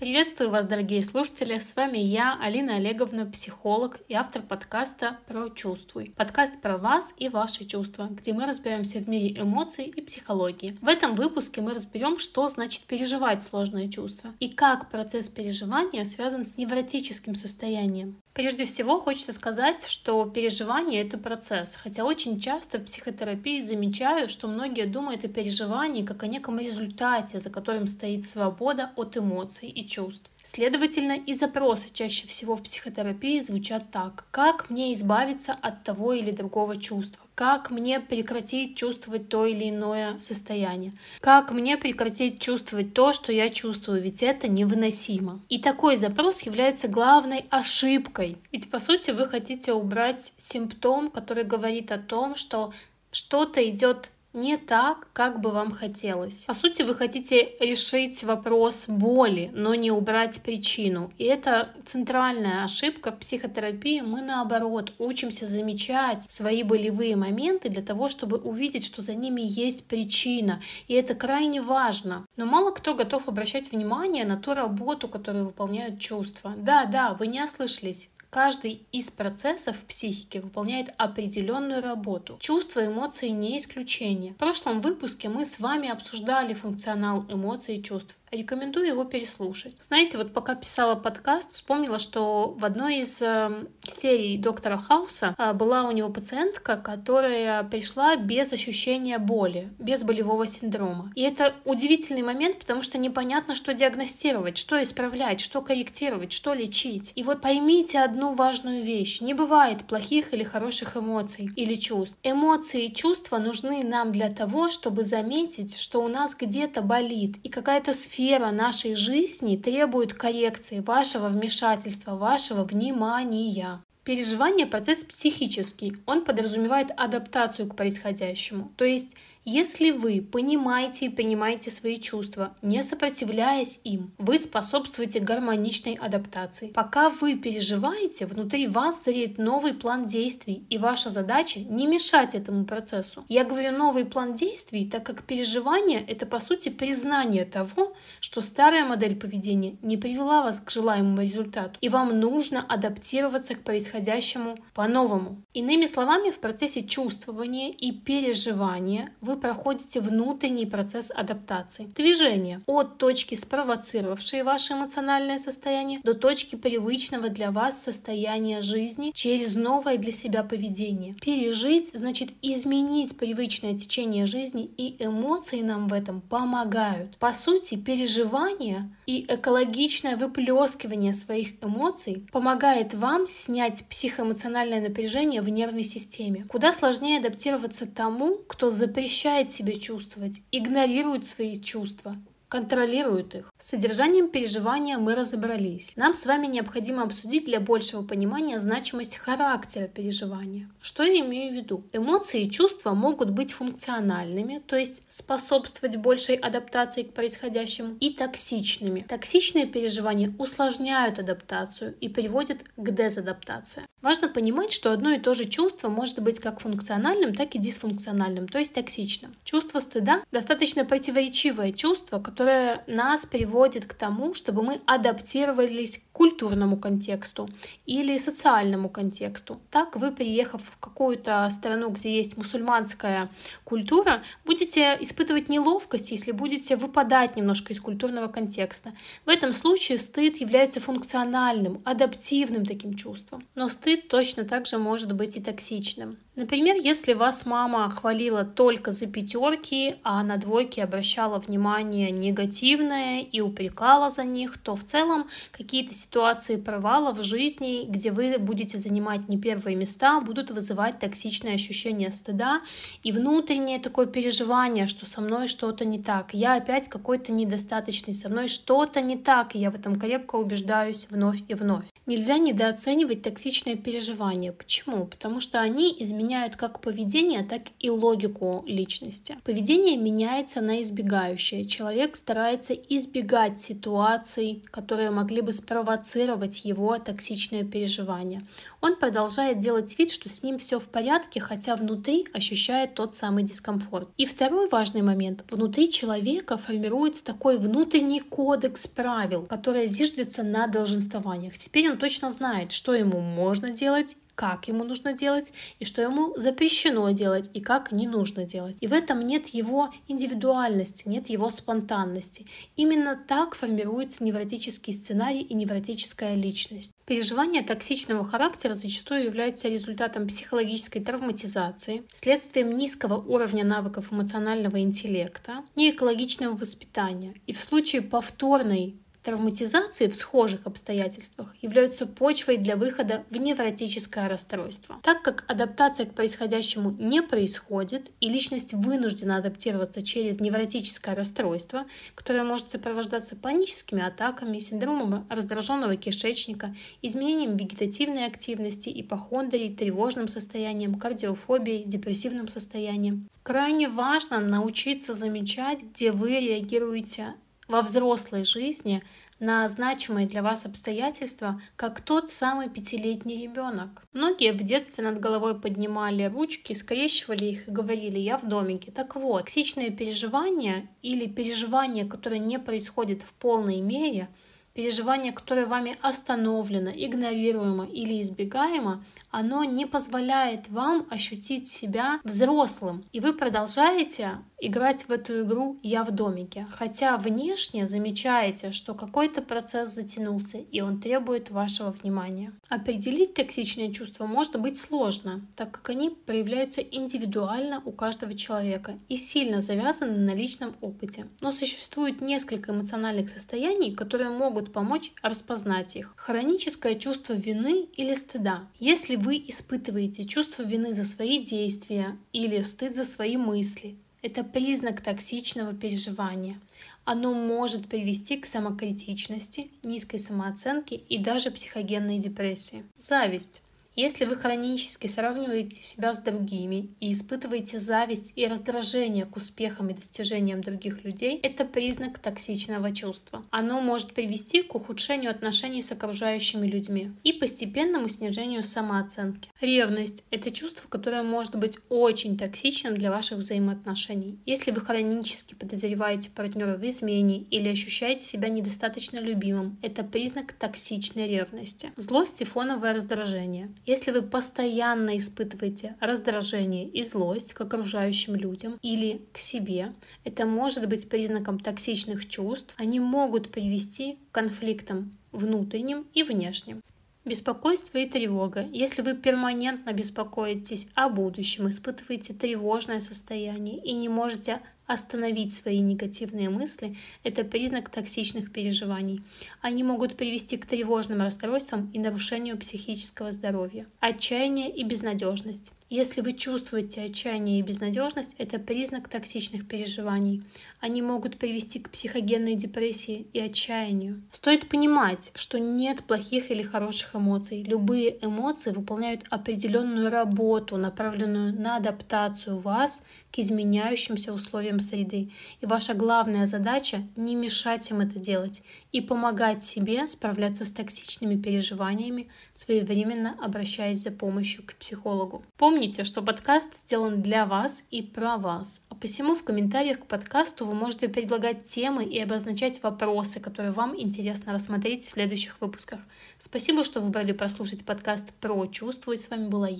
Приветствую вас, дорогие слушатели! С вами я, Алина Олеговна, психолог и автор подкаста «Про чувствуй». Подкаст про вас и ваши чувства, где мы разбираемся в мире эмоций и психологии. В этом выпуске мы разберем, что значит переживать сложные чувства и как процесс переживания связан с невротическим состоянием. Прежде всего хочется сказать, что переживание — это процесс, хотя очень часто в психотерапии замечаю, что многие думают о переживании как о неком результате, за которым стоит свобода от эмоций и чувств. Следовательно, и запросы чаще всего в психотерапии звучат так. Как мне избавиться от того или другого чувства? Как мне прекратить чувствовать то или иное состояние? Как мне прекратить чувствовать то, что я чувствую? Ведь это невыносимо. И такой запрос является главной ошибкой. Ведь по сути вы хотите убрать симптом, который говорит о том, что что-то идет не так, как бы вам хотелось. По сути, вы хотите решить вопрос боли, но не убрать причину. И это центральная ошибка в психотерапии. Мы, наоборот, учимся замечать свои болевые моменты для того, чтобы увидеть, что за ними есть причина. И это крайне важно. Но мало кто готов обращать внимание на ту работу, которую выполняют чувства. Да, да, вы не ослышались. Каждый из процессов в психике выполняет определенную работу. Чувства, эмоции не исключение. В прошлом выпуске мы с вами обсуждали функционал эмоций и чувств. Рекомендую его переслушать. Знаете, вот пока писала подкаст, вспомнила, что в одной из э, серий доктора Хауса э, была у него пациентка, которая пришла без ощущения боли, без болевого синдрома. И это удивительный момент, потому что непонятно, что диагностировать, что исправлять, что корректировать, что лечить. И вот поймите одну важную вещь. Не бывает плохих или хороших эмоций или чувств. Эмоции и чувства нужны нам для того, чтобы заметить, что у нас где-то болит и какая-то сфера нашей жизни требует коррекции вашего вмешательства, вашего внимания. Переживание – процесс психический, он подразумевает адаптацию к происходящему. То есть если вы понимаете и принимаете свои чувства, не сопротивляясь им, вы способствуете гармоничной адаптации. Пока вы переживаете, внутри вас зреет новый план действий, и ваша задача не мешать этому процессу. Я говорю новый план действий, так как переживание — это по сути признание того, что старая модель поведения не привела вас к желаемому результату, и вам нужно адаптироваться к происходящему по-новому. Иными словами, в процессе чувствования и переживания вы вы проходите внутренний процесс адаптации. Движение от точки, спровоцировавшей ваше эмоциональное состояние, до точки привычного для вас состояния жизни через новое для себя поведение. Пережить значит изменить привычное течение жизни, и эмоции нам в этом помогают. По сути, переживание и экологичное выплескивание своих эмоций помогает вам снять психоэмоциональное напряжение в нервной системе. Куда сложнее адаптироваться тому, кто запрещает себе чувствовать, игнорирует свои чувства, контролируют их. С содержанием переживания мы разобрались. Нам с вами необходимо обсудить для большего понимания значимость характера переживания. Что я имею в виду? Эмоции и чувства могут быть функциональными, то есть способствовать большей адаптации к происходящему, и токсичными. Токсичные переживания усложняют адаптацию и приводят к дезадаптации. Важно понимать, что одно и то же чувство может быть как функциональным, так и дисфункциональным, то есть токсичным. Чувство стыда достаточно противоречивое чувство, которое которая нас приводит к тому, чтобы мы адаптировались культурному контексту или социальному контексту. Так вы, приехав в какую-то страну, где есть мусульманская культура, будете испытывать неловкость, если будете выпадать немножко из культурного контекста. В этом случае стыд является функциональным, адаптивным таким чувством. Но стыд точно так же может быть и токсичным. Например, если вас мама хвалила только за пятерки, а на двойки обращала внимание негативное и упрекала за них, то в целом какие-то ситуации провала в жизни, где вы будете занимать не первые места, будут вызывать токсичное ощущение стыда и внутреннее такое переживание, что со мной что-то не так, я опять какой-то недостаточный, со мной что-то не так, и я в этом крепко убеждаюсь вновь и вновь. Нельзя недооценивать токсичные переживания. Почему? Потому что они изменяют меняют как поведение, так и логику личности. Поведение меняется на избегающее. Человек старается избегать ситуаций, которые могли бы спровоцировать спровоцировать его токсичное переживание. Он продолжает делать вид, что с ним все в порядке, хотя внутри ощущает тот самый дискомфорт. И второй важный момент. Внутри человека формируется такой внутренний кодекс правил, который зиждется на долженствованиях. Теперь он точно знает, что ему можно делать как ему нужно делать и что ему запрещено делать и как не нужно делать. И в этом нет его индивидуальности, нет его спонтанности. Именно так формируется невротический сценарий и невротическая личность. Переживание токсичного характера зачастую является результатом психологической травматизации, следствием низкого уровня навыков эмоционального интеллекта, неэкологичного воспитания. И в случае повторной Травматизации в схожих обстоятельствах являются почвой для выхода в невротическое расстройство. Так как адаптация к происходящему не происходит, и личность вынуждена адаптироваться через невротическое расстройство, которое может сопровождаться паническими атаками, синдромом раздраженного кишечника, изменением вегетативной активности, ипохондрией, тревожным состоянием, кардиофобией, депрессивным состоянием. Крайне важно научиться замечать, где вы реагируете во взрослой жизни на значимые для вас обстоятельства, как тот самый пятилетний ребенок. Многие в детстве над головой поднимали ручки, скрещивали их и говорили «я в домике». Так вот, токсичные переживания или переживания, которые не происходят в полной мере, переживание, которое вами остановлено, игнорируемо или избегаемо, оно не позволяет вам ощутить себя взрослым. И вы продолжаете играть в эту игру «я в домике», хотя внешне замечаете, что какой-то процесс затянулся, и он требует вашего внимания. Определить токсичные чувства может быть сложно, так как они проявляются индивидуально у каждого человека и сильно завязаны на личном опыте. Но существует несколько эмоциональных состояний, которые могут помочь распознать их. Хроническое чувство вины или стыда. Если вы испытываете чувство вины за свои действия или стыд за свои мысли, это признак токсичного переживания. Оно может привести к самокритичности, низкой самооценке и даже психогенной депрессии. Зависть. Если вы хронически сравниваете себя с другими и испытываете зависть и раздражение к успехам и достижениям других людей, это признак токсичного чувства. Оно может привести к ухудшению отношений с окружающими людьми и постепенному снижению самооценки. Ревность – это чувство, которое может быть очень токсичным для ваших взаимоотношений. Если вы хронически подозреваете партнера в измене или ощущаете себя недостаточно любимым, это признак токсичной ревности. Злость и фоновое раздражение. Если вы постоянно испытываете раздражение и злость к окружающим людям или к себе, это может быть признаком токсичных чувств. Они могут привести к конфликтам внутренним и внешним. Беспокойство и тревога. Если вы перманентно беспокоитесь о будущем, испытываете тревожное состояние и не можете остановить свои негативные мысли – это признак токсичных переживаний. Они могут привести к тревожным расстройствам и нарушению психического здоровья. Отчаяние и безнадежность. Если вы чувствуете отчаяние и безнадежность, это признак токсичных переживаний. Они могут привести к психогенной депрессии и отчаянию. Стоит понимать, что нет плохих или хороших эмоций. Любые эмоции выполняют определенную работу, направленную на адаптацию вас к изменяющимся условиям среды. И ваша главная задача — не мешать им это делать и помогать себе справляться с токсичными переживаниями, своевременно обращаясь за помощью к психологу. Помните, что подкаст сделан для вас и про вас. А посему в комментариях к подкасту вы можете предлагать темы и обозначать вопросы, которые вам интересно рассмотреть в следующих выпусках. Спасибо, что выбрали прослушать подкаст про чувства. И с вами была я,